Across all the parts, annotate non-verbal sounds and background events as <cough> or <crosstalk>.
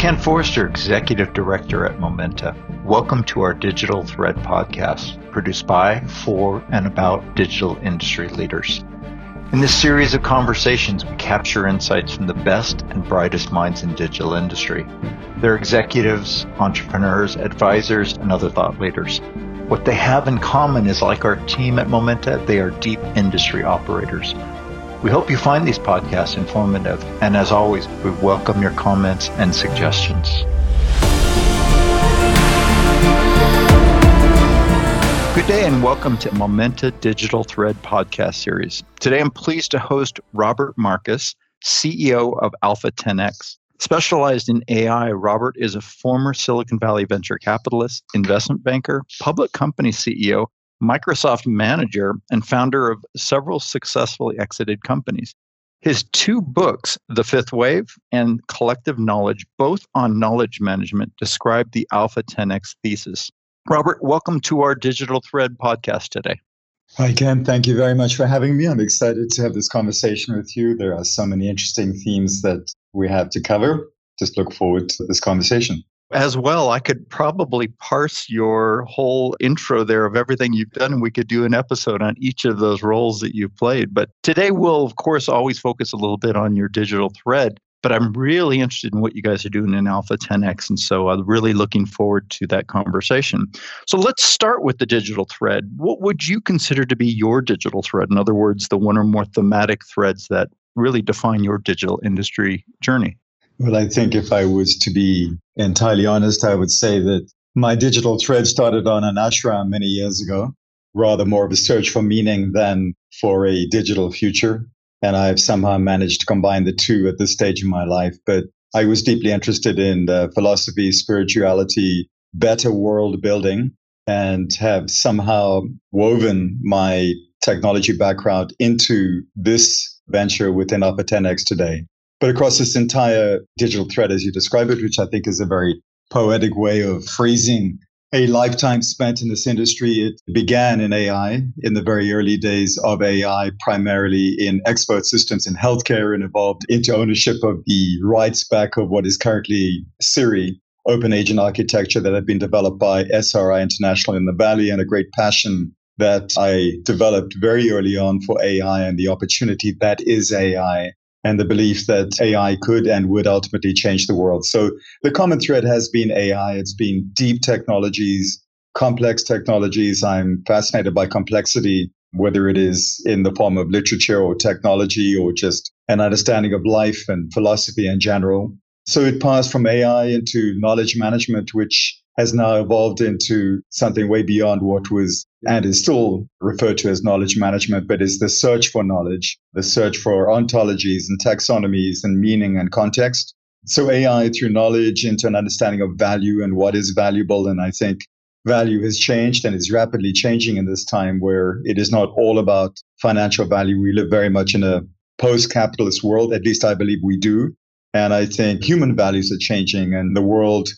Ken Forrester, Executive Director at Momenta. Welcome to our Digital Thread podcast, produced by, for, and about digital industry leaders. In this series of conversations, we capture insights from the best and brightest minds in digital industry. They're executives, entrepreneurs, advisors, and other thought leaders. What they have in common is like our team at Momenta, they are deep industry operators we hope you find these podcasts informative, and as always, we welcome your comments and suggestions. Good day and welcome to Momenta Digital Thread podcast series. Today I'm pleased to host Robert Marcus, CEO of Alpha 10X. Specialized in AI, Robert is a former Silicon Valley venture capitalist, investment banker, public company CEO, Microsoft manager and founder of several successfully exited companies. His two books, The Fifth Wave and Collective Knowledge, both on knowledge management, describe the Alpha 10X thesis. Robert, welcome to our Digital Thread podcast today. Hi, Ken. Thank you very much for having me. I'm excited to have this conversation with you. There are so many interesting themes that we have to cover. Just look forward to this conversation as well, I could probably parse your whole intro there of everything you've done, and we could do an episode on each of those roles that you've played. But today, we'll, of course, always focus a little bit on your digital thread. But I'm really interested in what you guys are doing in Alpha 10X. And so I'm really looking forward to that conversation. So let's start with the digital thread. What would you consider to be your digital thread? In other words, the one or more thematic threads that really define your digital industry journey? Well, I think if I was to be entirely honest, I would say that my digital thread started on an ashram many years ago, rather more of a search for meaning than for a digital future. And I've somehow managed to combine the two at this stage in my life. But I was deeply interested in philosophy, spirituality, better world building, and have somehow woven my technology background into this venture within Alpha 10X today. But across this entire digital thread, as you describe it, which I think is a very poetic way of phrasing a lifetime spent in this industry. It began in AI in the very early days of AI, primarily in expert systems in healthcare, and evolved into ownership of the rights back of what is currently Siri, open agent architecture that had been developed by SRI International in the Valley, and a great passion that I developed very early on for AI and the opportunity that is AI and the belief that AI could and would ultimately change the world. So the common thread has been AI. It's been deep technologies, complex technologies. I'm fascinated by complexity, whether it is in the form of literature or technology or just an understanding of life and philosophy in general. So it passed from AI into knowledge management, which has now evolved into something way beyond what was and is still referred to as knowledge management, but is the search for knowledge, the search for ontologies and taxonomies and meaning and context. So AI through knowledge into an understanding of value and what is valuable. And I think value has changed and is rapidly changing in this time where it is not all about financial value. We live very much in a post capitalist world. At least I believe we do. And I think human values are changing and the world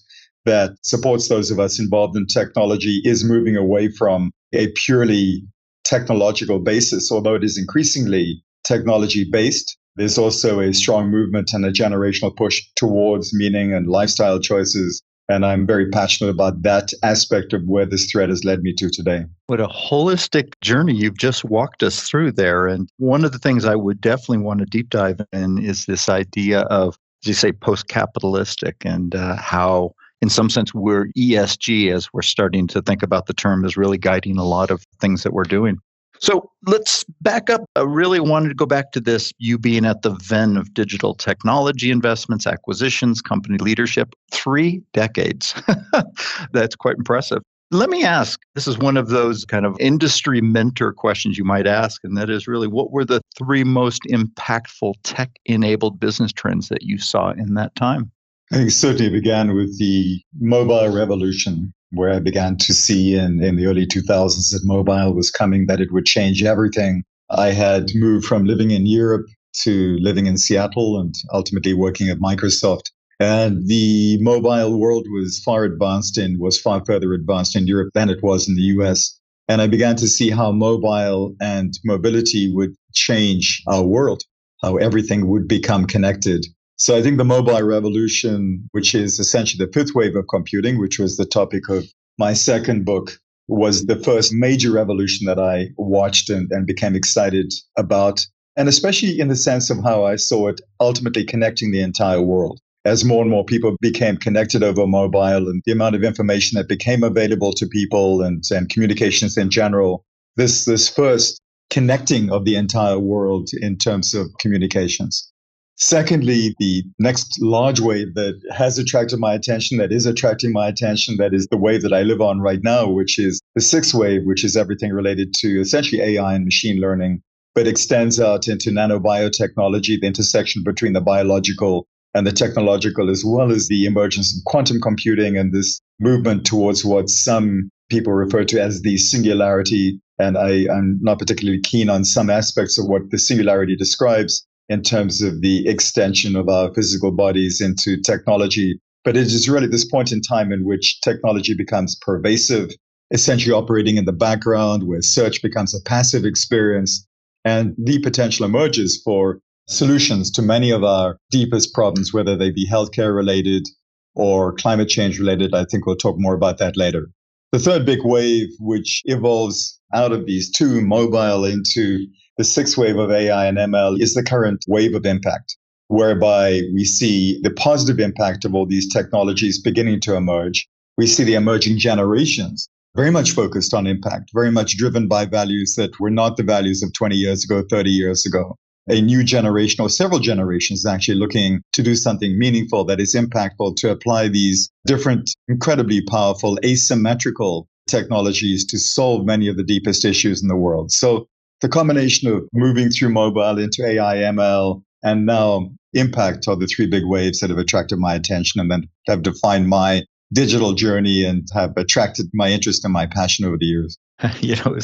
that supports those of us involved in technology is moving away from a purely technological basis, although it is increasingly technology based. There's also a strong movement and a generational push towards meaning and lifestyle choices. And I'm very passionate about that aspect of where this thread has led me to today. What a holistic journey you've just walked us through there. And one of the things I would definitely want to deep dive in is this idea of, as you say, post capitalistic and uh, how in some sense, we're ESG as we're starting to think about the term is really guiding a lot of things that we're doing. So let's back up. I really wanted to go back to this you being at the Venn of digital technology investments, acquisitions, company leadership, three decades. <laughs> That's quite impressive. Let me ask this is one of those kind of industry mentor questions you might ask, and that is really what were the three most impactful tech enabled business trends that you saw in that time? I think certainly began with the mobile revolution, where I began to see in, in the early 2000s that mobile was coming, that it would change everything. I had moved from living in Europe to living in Seattle and ultimately working at Microsoft. And the mobile world was far advanced and was far further advanced in Europe than it was in the US. And I began to see how mobile and mobility would change our world, how everything would become connected So I think the mobile revolution, which is essentially the fifth wave of computing, which was the topic of my second book, was the first major revolution that I watched and, and became excited about. And especially in the sense of how I saw it ultimately connecting the entire world. As more and more people became connected over mobile and the amount of information that became available to people and, and communications in general, this, this first connecting of the entire world in terms of communications. Secondly, the next large wave that has attracted my attention, that is attracting my attention, that is the wave that I live on right now, which is the sixth wave, which is everything related to essentially AI and machine learning, but extends out into nanobiotechnology, the intersection between the biological and the technological, as well as the emergence of quantum computing and this movement towards what some people refer to as the singularity. And I, am not particularly keen on some aspects of what the singularity describes in terms of the extension of our physical bodies into technology. But it is really this point in time in which technology becomes pervasive, essentially operating in the background, where search becomes a passive experience, and the potential emerges for solutions to many of our deepest problems, whether they be healthcare related or climate change related. I think we'll talk more about that later. The third big wave, which evolves out of these two, mobile into the sixth wave of AI and ML, is the current wave of impact, whereby we see the positive impact of all these technologies beginning to emerge. We see the emerging generations very much focused on impact, very much driven by values that were not the values of 20 years ago, 30 years ago. A new generation or several generations actually looking to do something meaningful that is impactful to apply these different, incredibly powerful, asymmetrical technologies to solve many of the deepest issues in the world. So the combination of moving through mobile into AI, ML, and now impact are the three big waves that have attracted my attention and then have defined my digital journey and have attracted my interest and my passion over the years. <laughs> you know,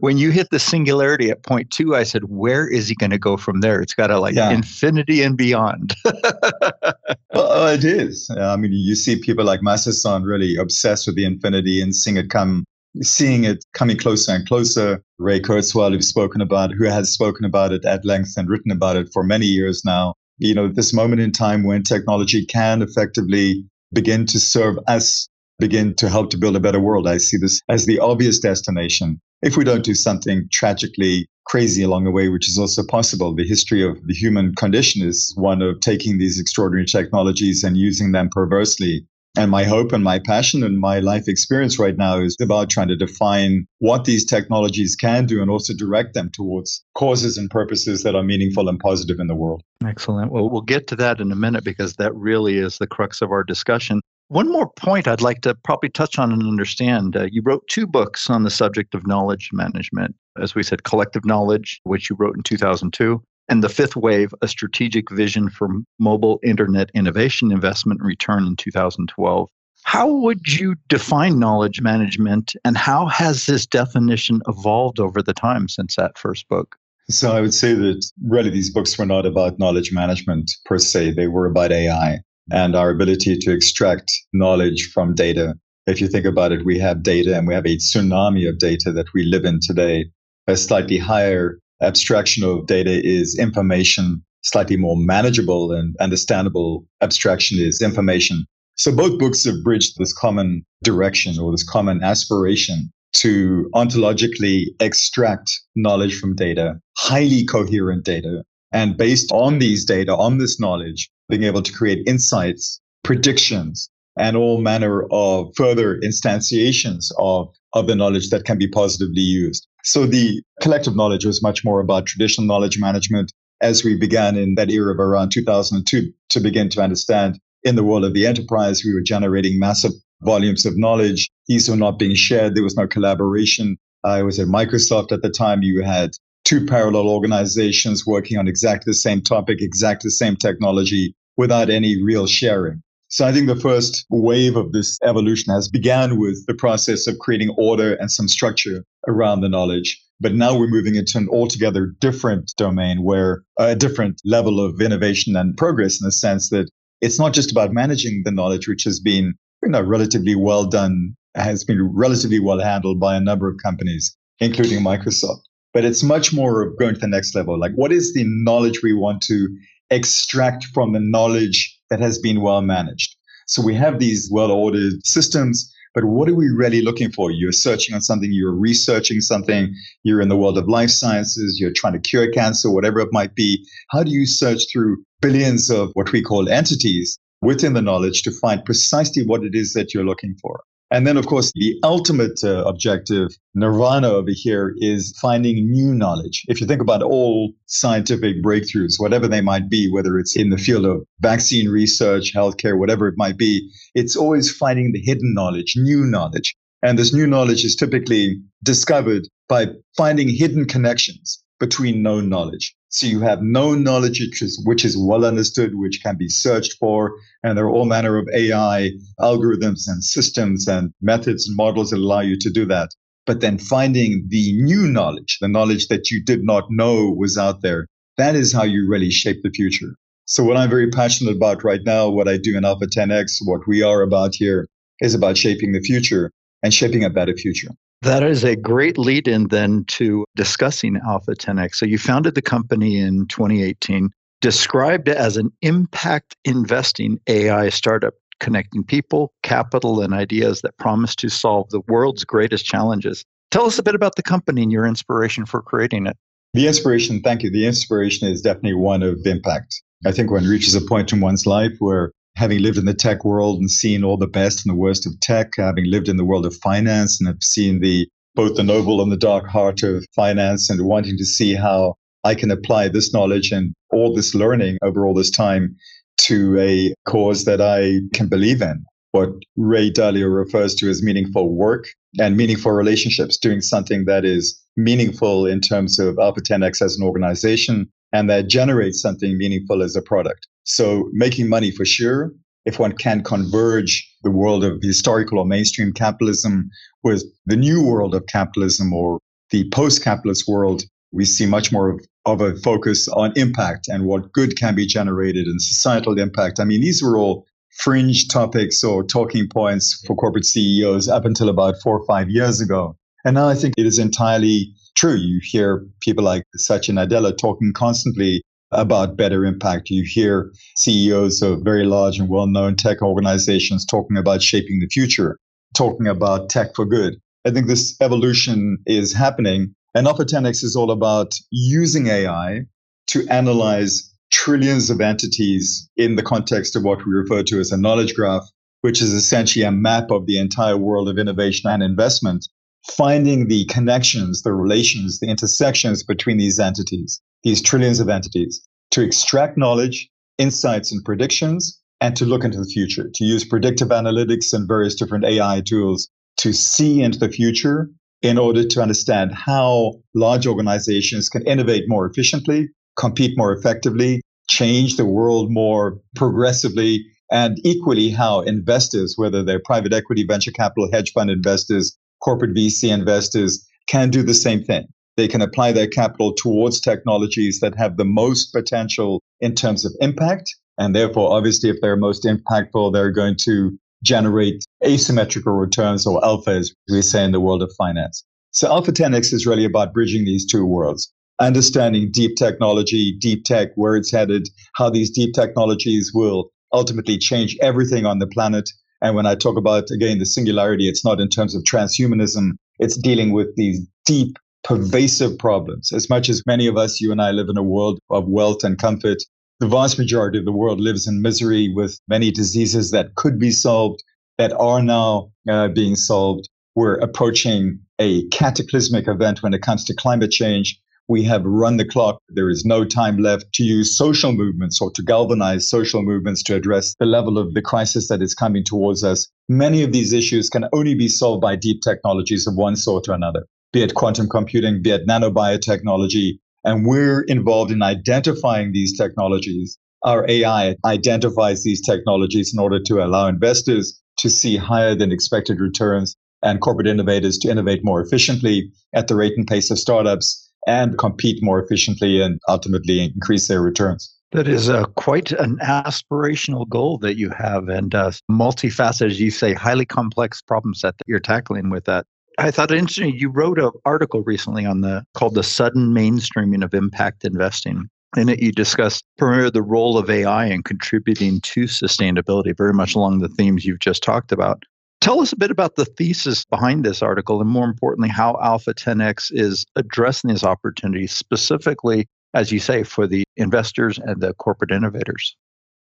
when you hit the singularity at point two, I said, where is he going to go from there? It's got to like yeah. infinity and beyond. <laughs> well, oh, it is. I mean, you see people like Masa Son really obsessed with the infinity and seeing it come, seeing it coming closer and closer. Ray Kurzweil, who's spoken about, who has spoken about it at length and written about it for many years now. You know, this moment in time when technology can effectively begin to serve us begin to help to build a better world. I see this as the obvious destination. If we don't do something tragically crazy along the way, which is also possible, the history of the human condition is one of taking these extraordinary technologies and using them perversely. And my hope and my passion and my life experience right now is about trying to define what these technologies can do and also direct them towards causes and purposes that are meaningful and positive in the world. Excellent. Well, we'll get to that in a minute because that really is the crux of our discussion. One more point I'd like to probably touch on and understand. Uh, you wrote two books on the subject of knowledge management. As we said, Collective Knowledge, which you wrote in 2002, and The Fifth Wave, a strategic vision for mobile internet innovation investment return in 2012. How would you define knowledge management, and how has this definition evolved over the time since that first book? So I would say that really these books were not about knowledge management per se, they were about AI and our ability to extract knowledge from data. If you think about it, we have data and we have a tsunami of data that we live in today. A slightly higher abstraction of data is information, slightly more manageable and understandable abstraction is information. So both books have bridged this common direction or this common aspiration to ontologically extract knowledge from data, highly coherent data. And based on these data, on this knowledge, being able to create insights, predictions, and all manner of further instantiations of, of the knowledge that can be positively used. So the collective knowledge was much more about traditional knowledge management as we began in that era of around 2002 to begin to understand in the world of the enterprise, we were generating massive volumes of knowledge. These were not being shared. There was no collaboration. Uh, I was at Microsoft at the time. You had two parallel organizations working on exactly the same topic, exactly the same technology without any real sharing. So I think the first wave of this evolution has began with the process of creating order and some structure around the knowledge. But now we're moving into an altogether different domain where a different level of innovation and progress in the sense that it's not just about managing the knowledge, which has been you know, relatively well done, has been relatively well handled by a number of companies, including Microsoft but it's much more of going to the next level. Like, what is the knowledge we want to extract from the knowledge that has been well managed. So we have these well ordered systems, but what are we really looking for? You're searching on something, you're researching something, you're in the world of life sciences, you're trying to cure cancer, whatever it might be. How do you search through billions of what we call entities within the knowledge to find precisely what it is that you're looking for? And then, of course, the ultimate uh, objective, nirvana over here, is finding new knowledge. If you think about all scientific breakthroughs, whatever they might be, whether it's in the field of vaccine research, healthcare, whatever it might be, it's always finding the hidden knowledge, new knowledge. And this new knowledge is typically discovered by finding hidden connections between known knowledge. So you have known knowledge which is, which is well understood, which can be searched for, and there are all manner of AI algorithms and systems and methods and models that allow you to do that. But then finding the new knowledge, the knowledge that you did not know was out there, that is how you really shape the future. So what I'm very passionate about right now, what I do in Alpha 10X, what we are about here is about shaping the future and shaping a better future. That is a great lead in then to discussing Alpha 10X. So you founded the company in 2018, described it as an impact investing AI startup connecting people, capital, and ideas that promise to solve the world's greatest challenges. Tell us a bit about the company and your inspiration for creating it. The inspiration, thank you. The inspiration is definitely one of impact. I think one reaches a point in one's life where having lived in the tech world and seen all the best and the worst of tech, having lived in the world of finance and have seen the both the noble and the dark heart of finance and wanting to see how I can apply this knowledge and all this learning over all this time to a cause that I can believe in. What Ray Dalio refers to as meaningful work and meaningful relationships, doing something that is meaningful in terms of Alpha 10X as an organization and that generates something meaningful as a product. So making money for sure. If one can converge the world of historical or mainstream capitalism with the new world of capitalism or the post-capitalist world, we see much more of, of a focus on impact and what good can be generated and societal impact. I mean, these were all fringe topics or talking points for corporate CEOs up until about four or five years ago. And now I think it is entirely true. You hear people like Satya Nadella talking constantly about better impact. You hear CEOs of very large and well known tech organizations talking about shaping the future, talking about tech for good. I think this evolution is happening. And 10X is all about using AI to analyze trillions of entities in the context of what we refer to as a knowledge graph, which is essentially a map of the entire world of innovation and investment, finding the connections, the relations, the intersections between these entities these trillions of entities to extract knowledge, insights, and predictions, and to look into the future, to use predictive analytics and various different AI tools to see into the future in order to understand how large organizations can innovate more efficiently, compete more effectively, change the world more progressively, and equally how investors, whether they're private equity, venture capital, hedge fund investors, corporate VC investors, can do the same thing. They can apply their capital towards technologies that have the most potential in terms of impact. And therefore, obviously, if they're most impactful, they're going to generate asymmetrical returns or alpha, as we say in the world of finance. So Alpha 10X is really about bridging these two worlds, understanding deep technology, deep tech, where it's headed, how these deep technologies will ultimately change everything on the planet. And when I talk about, again, the singularity, it's not in terms of transhumanism. It's dealing with these deep pervasive problems. As much as many of us, you and I, live in a world of wealth and comfort, the vast majority of the world lives in misery with many diseases that could be solved, that are now uh, being solved. We're approaching a cataclysmic event when it comes to climate change. We have run the clock. There is no time left to use social movements or to galvanize social movements to address the level of the crisis that is coming towards us. Many of these issues can only be solved by deep technologies of one sort or another be it quantum computing, be it nanobiotechnology. And we're involved in identifying these technologies. Our AI identifies these technologies in order to allow investors to see higher than expected returns and corporate innovators to innovate more efficiently at the rate and pace of startups and compete more efficiently and ultimately increase their returns. That is uh, quite an aspirational goal that you have and uh, multifaceted, as you say, highly complex problem set that you're tackling with that. I thought it interesting. You wrote an article recently on the called "The Sudden Mainstreaming of Impact Investing." In it, you discussed primarily the role of AI in contributing to sustainability, very much along the themes you've just talked about. Tell us a bit about the thesis behind this article, and more importantly, how Alpha 10X is addressing these opportunities, specifically, as you say, for the investors and the corporate innovators.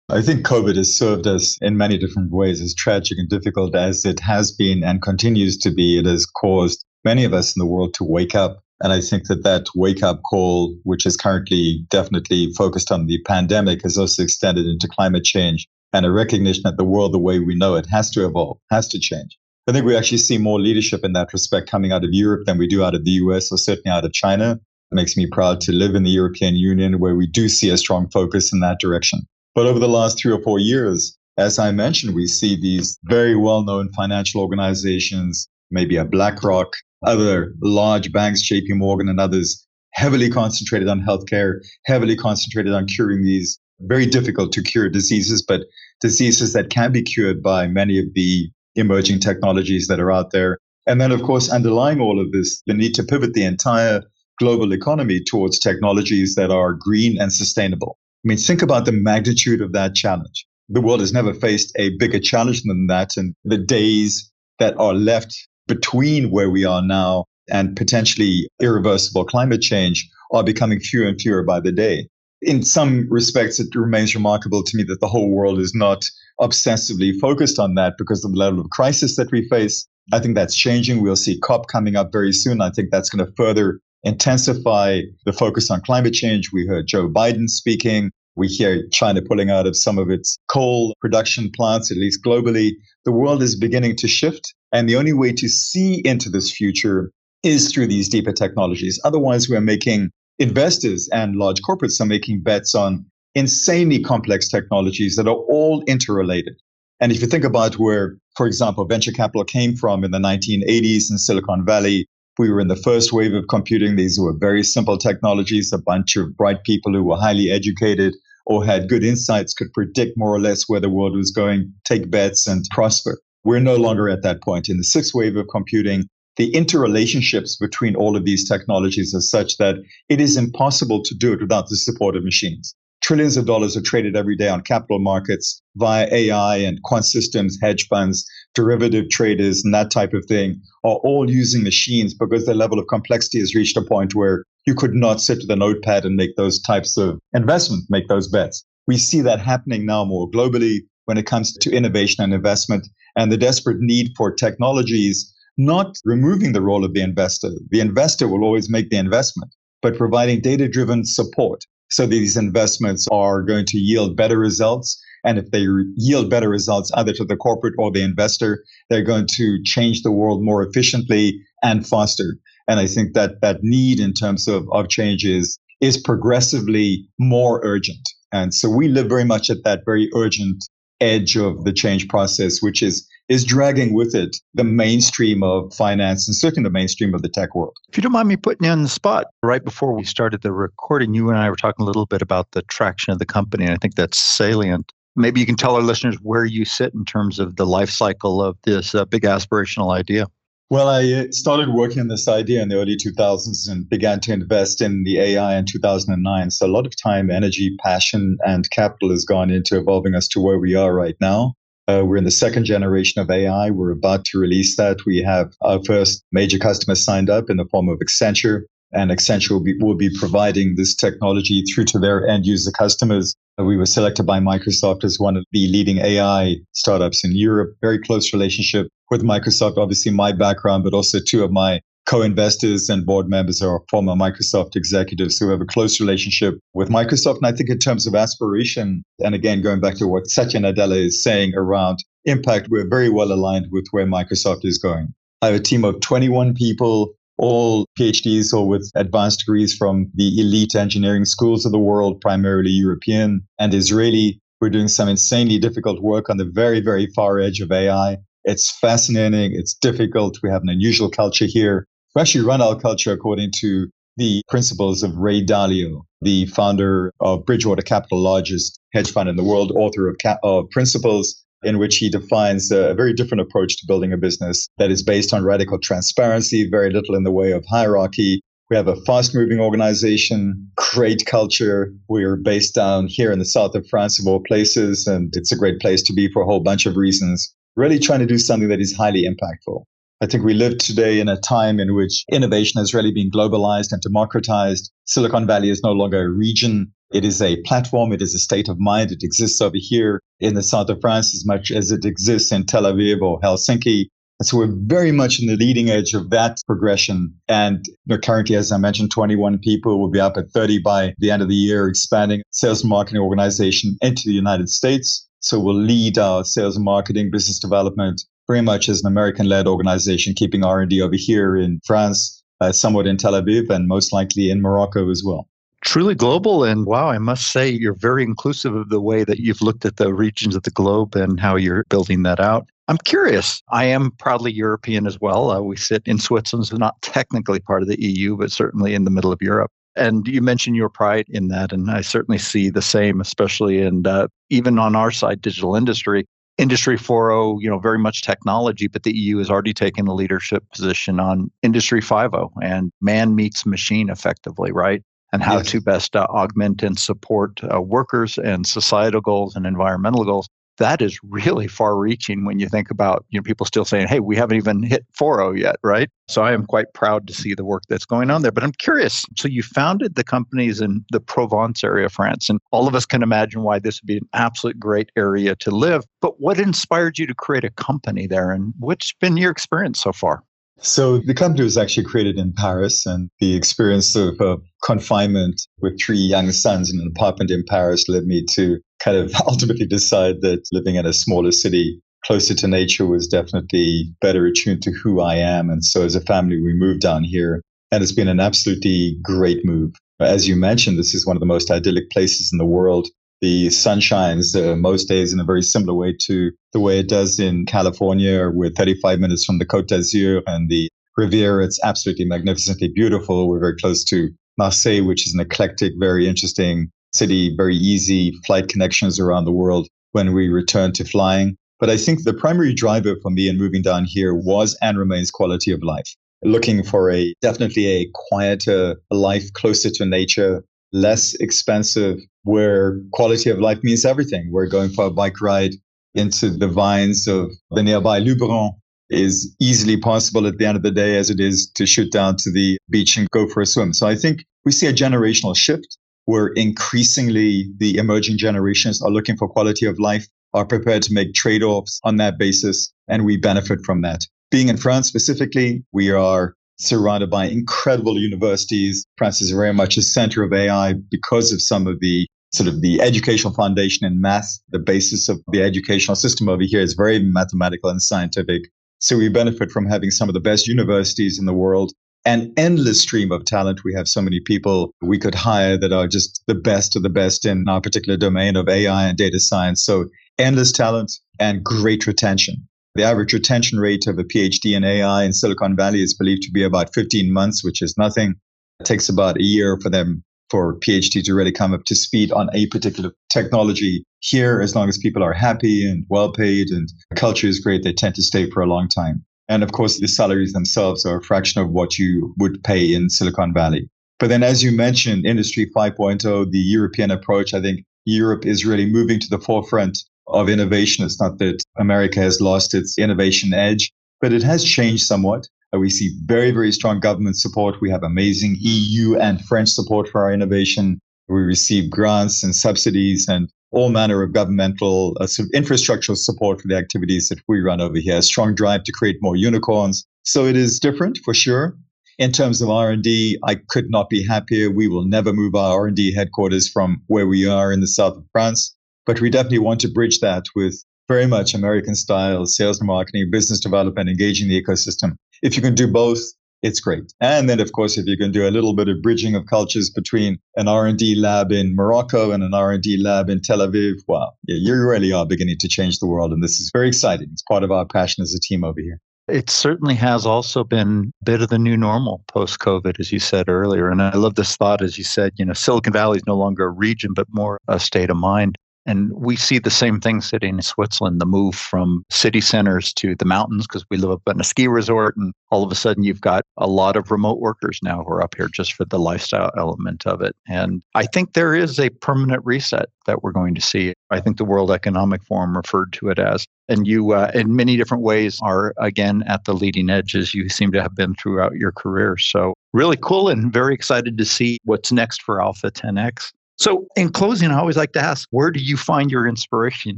I think COVID has served us in many different ways, as tragic and difficult as it has been and continues to be. It has caused many of us in the world to wake up. And I think that that wake up call, which is currently definitely focused on the pandemic, has also extended into climate change and a recognition that the world, the way we know it, has to evolve, has to change. I think we actually see more leadership in that respect coming out of Europe than we do out of the US or certainly out of China. It makes me proud to live in the European Union where we do see a strong focus in that direction. But over the last three or four years, as I mentioned, we see these very well known financial organizations, maybe a BlackRock, other large banks, JP Morgan and others, heavily concentrated on healthcare, heavily concentrated on curing these very difficult to cure diseases, but diseases that can be cured by many of the emerging technologies that are out there. And then, of course, underlying all of this, the need to pivot the entire global economy towards technologies that are green and sustainable. I mean, think about the magnitude of that challenge. The world has never faced a bigger challenge than that. And the days that are left between where we are now and potentially irreversible climate change are becoming fewer and fewer by the day. In some respects, it remains remarkable to me that the whole world is not obsessively focused on that because of the level of crisis that we face. I think that's changing. We'll see COP coming up very soon. I think that's going to further intensify the focus on climate change. We heard Joe Biden speaking. We hear China pulling out of some of its coal production plants, at least globally. The world is beginning to shift. And the only way to see into this future is through these deeper technologies. Otherwise, we're making investors and large corporates are making bets on insanely complex technologies that are all interrelated. And if you think about where, for example, venture capital came from in the 1980s in Silicon Valley, we were in the first wave of computing. These were very simple technologies. A bunch of bright people who were highly educated or had good insights could predict more or less where the world was going, take bets, and prosper. We're no longer at that point. In the sixth wave of computing, the interrelationships between all of these technologies are such that it is impossible to do it without the support of machines. Trillions of dollars are traded every day on capital markets via AI and quant systems, hedge funds, derivative traders, and that type of thing are all using machines because the level of complexity has reached a point where you could not sit with a notepad and make those types of investment, make those bets. We see that happening now more globally when it comes to innovation and investment and the desperate need for technologies, not removing the role of the investor. The investor will always make the investment, but providing data driven support so these investments are going to yield better results. And if they yield better results either to the corporate or the investor, they're going to change the world more efficiently and faster. And I think that that need in terms of, of change is, is progressively more urgent. And so we live very much at that very urgent edge of the change process, which is is dragging with it the mainstream of finance and certainly the mainstream of the tech world. If you don't mind me putting you on the spot, right before we started the recording, you and I were talking a little bit about the traction of the company, and I think that's salient. Maybe you can tell our listeners where you sit in terms of the life cycle of this uh, big aspirational idea. Well, I uh, started working on this idea in the early 2000s and began to invest in the AI in 2009. So a lot of time, energy, passion, and capital has gone into evolving us to where we are right now. Uh, we're in the second generation of AI. We're about to release that. We have our first major customer signed up in the form of Accenture, and Accenture will be, will be providing this technology through to their end user customers. Uh, we were selected by Microsoft as one of the leading AI startups in Europe. Very close relationship with Microsoft. Obviously, my background, but also two of my co-investors and board members are former Microsoft executives who have a close relationship with Microsoft. And I think in terms of aspiration, and again, going back to what Satya Nadella is saying around impact, we're very well aligned with where Microsoft is going. I have a team of 21 people, all PhDs or with advanced degrees from the elite engineering schools of the world, primarily European and Israeli. We're doing some insanely difficult work on the very, very far edge of AI. It's fascinating. It's difficult. We have an unusual culture here. We actually run our culture according to the principles of Ray Dalio, the founder of Bridgewater Capital, largest hedge fund in the world, author of, of Principles, in which he defines a very different approach to building a business that is based on radical transparency, very little in the way of hierarchy, We have a fast moving organization, great culture. We're based down here in the south of France, of all places, and it's a great place to be for a whole bunch of reasons. Really trying to do something that is highly impactful. I think we live today in a time in which innovation has really been globalized and democratized. Silicon Valley is no longer a region. It is a platform. It is a state of mind. It exists over here in the south of France as much as it exists in Tel Aviv or Helsinki. And so we're very much in the leading edge of that progression. And you know, currently, as I mentioned, 21 people will be up at 30 by the end of the year, expanding sales and marketing organization into the United States. So we'll lead our sales and marketing, business development very much as an American-led organization, keeping R&D over here in France, uh, somewhat in Tel Aviv, and most likely in Morocco as well truly global. And wow, I must say, you're very inclusive of the way that you've looked at the regions of the globe and how you're building that out. I'm curious. I am proudly European as well. Uh, we sit in Switzerland, so not technically part of the EU, but certainly in the middle of Europe. And you mentioned your pride in that, and I certainly see the same, especially in uh, even on our side, digital industry. Industry 4.0, you know, very much technology, but the EU has already taken a leadership position on Industry 5.0 and man meets machine effectively, right? And how yes. to best uh, augment and support uh, workers and societal goals and environmental goals. That is really far reaching when you think about you know people still saying, "Hey, we haven't even hit 4.0 yet," right? So I am quite proud to see the work that's going on there. But I'm curious. So you founded the companies in the Provence area of France, and all of us can imagine why this would be an absolute great area to live. But what inspired you to create a company there, and what's been your experience so far? So the company was actually created in Paris, and the experience of uh, confinement with three young sons in an apartment in Paris led me to kind of <laughs> ultimately decide that living in a smaller city closer to nature was definitely better attuned to who I am. And so as a family, we moved down here, and it's been an absolutely great move. As you mentioned, this is one of the most idyllic places in the world the sun shines uh, most days in a very similar way to the way it does in California. We're 35 minutes from the Côte d'Azur and the Riviera. It's absolutely magnificently beautiful. We're very close to Marseille, which is an eclectic, very interesting city, very easy flight connections around the world when we return to flying. But I think the primary driver for me in moving down here was and remains quality of life. Looking for a definitely a quieter life closer to nature, less expensive, where quality of life means everything. We're going for a bike ride into the vines of the nearby Luberon is easily possible at the end of the day as it is to shoot down to the beach and go for a swim. So I think we see a generational shift where increasingly the emerging generations are looking for quality of life, are prepared to make trade offs on that basis, and we benefit from that. Being in France specifically, we are surrounded by incredible universities. France is very much a center of AI because of some of the sort of the educational foundation in math. The basis of the educational system over here is very mathematical and scientific. So we benefit from having some of the best universities in the world. An endless stream of talent. We have so many people we could hire that are just the best of the best in our particular domain of AI and data science. So endless talent and great retention. The average retention rate of a PhD in AI in Silicon Valley is believed to be about 15 months, which is nothing. It takes about a year for them for PhD to really come up to speed on a particular technology. Here, as long as people are happy and well paid and culture is great, they tend to stay for a long time. And of course, the salaries themselves are a fraction of what you would pay in Silicon Valley. But then, as you mentioned, Industry 5.0, the European approach, I think Europe is really moving to the forefront of innovation. It's not that America has lost its innovation edge, but it has changed somewhat. Uh, we see very, very strong government support. We have amazing EU and French support for our innovation. We receive grants and subsidies and all manner of governmental uh, sort of infrastructural support for the activities that we run over here. A strong drive to create more unicorns. So it is different for sure. In terms of R&D, I could not be happier. We will never move our R&D headquarters from where we are in the south of France. But we definitely want to bridge that with very much American style sales and marketing, business development, engaging the ecosystem. If you can do both, it's great. And then, of course, if you can do a little bit of bridging of cultures between an R&D lab in Morocco and an R&D lab in Tel Aviv, wow, you really are beginning to change the world. And this is very exciting. It's part of our passion as a team over here. It certainly has also been a bit of the new normal post COVID, as you said earlier. And I love this thought, as you said, you know, Silicon Valley is no longer a region, but more a state of mind. And we see the same thing sitting in Switzerland the move from city centers to the mountains because we live up in a ski resort. And all of a sudden, you've got a lot of remote workers now who are up here just for the lifestyle element of it. And I think there is a permanent reset that we're going to see. I think the World Economic Forum referred to it as. And you, uh, in many different ways, are again at the leading edge as you seem to have been throughout your career. So, really cool and very excited to see what's next for Alpha 10X. So, in closing, I always like to ask, where do you find your inspiration?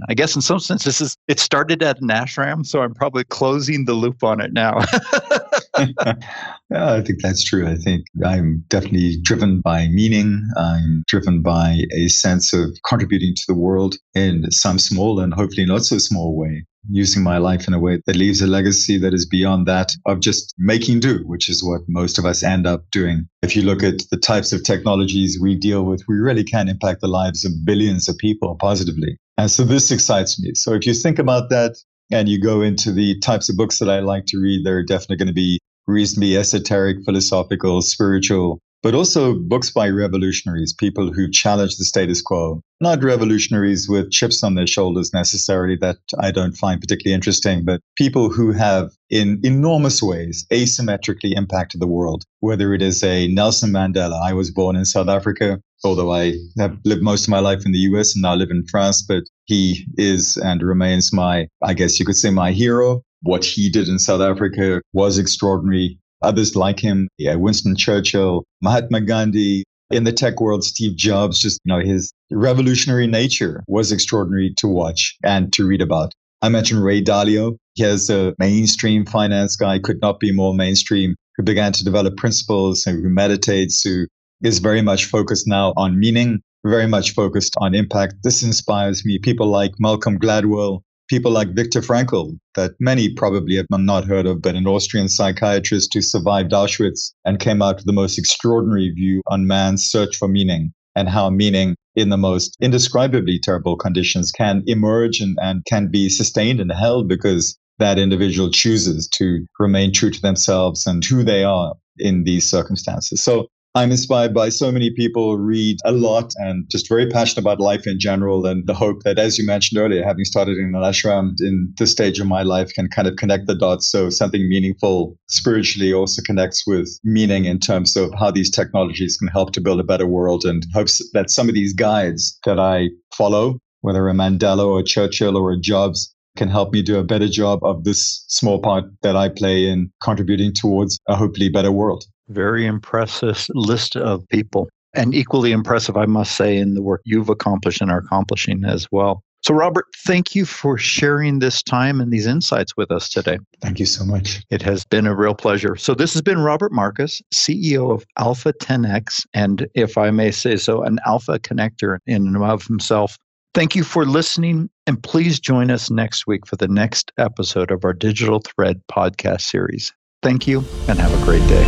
I guess in some sense, this is it started at an ashram, so I'm probably closing the loop on it now. <laughs> yeah, I think that's true. I think I'm definitely driven by meaning. I'm driven by a sense of contributing to the world in some small and hopefully not so small way using my life in a way that leaves a legacy that is beyond that of just making do, which is what most of us end up doing. If you look at the types of technologies we deal with, we really can impact the lives of billions of people positively. And so this excites me. So if you think about that and you go into the types of books that I like to read, they're definitely going to be reasonably esoteric, philosophical, spiritual, but also books by revolutionaries, people who challenge the status quo. Not revolutionaries with chips on their shoulders necessarily, that I don't find particularly interesting, but people who have in enormous ways asymmetrically impacted the world. Whether it is a Nelson Mandela, I was born in South Africa, although I have lived most of my life in the US and now live in France, but he is and remains my, I guess you could say, my hero. What he did in South Africa was extraordinary others like him, yeah, Winston Churchill, Mahatma Gandhi. In the tech world, Steve Jobs, just, you know, his revolutionary nature was extraordinary to watch and to read about. I mentioned Ray Dalio. He is a mainstream finance guy, could not be more mainstream, who began to develop principles and who meditates, who is very much focused now on meaning, very much focused on impact. This inspires me. People like Malcolm Gladwell, people like Viktor Frankl, that many probably have not heard of, but an Austrian psychiatrist who survived Auschwitz and came out with the most extraordinary view on man's search for meaning and how meaning in the most indescribably terrible conditions can emerge and, and can be sustained and held because that individual chooses to remain true to themselves and who they are in these circumstances. So I'm inspired by so many people, read a lot, and just very passionate about life in general. And the hope that, as you mentioned earlier, having started in an ashram in this stage of my life can kind of connect the dots. So something meaningful spiritually also connects with meaning in terms of how these technologies can help to build a better world. And hopes that some of these guides that I follow, whether a Mandela or a Churchill or a Jobs, can help me do a better job of this small part that I play in contributing towards a hopefully better world. Very impressive list of people. And equally impressive, I must say, in the work you've accomplished and are accomplishing as well. So, Robert, thank you for sharing this time and these insights with us today. Thank you so much. It has been a real pleasure. So, this has been Robert Marcus, CEO of Alpha 10X, and if I may say so, an alpha connector in and of himself. Thank you for listening, and please join us next week for the next episode of our Digital Thread podcast series. Thank you and have a great day.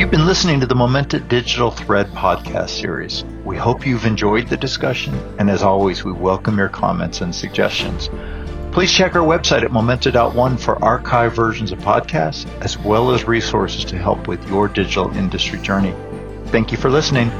You've been listening to the Momenta Digital Thread podcast series. We hope you've enjoyed the discussion, and as always, we welcome your comments and suggestions. Please check our website at momenta.one for archive versions of podcasts, as well as resources to help with your digital industry journey. Thank you for listening.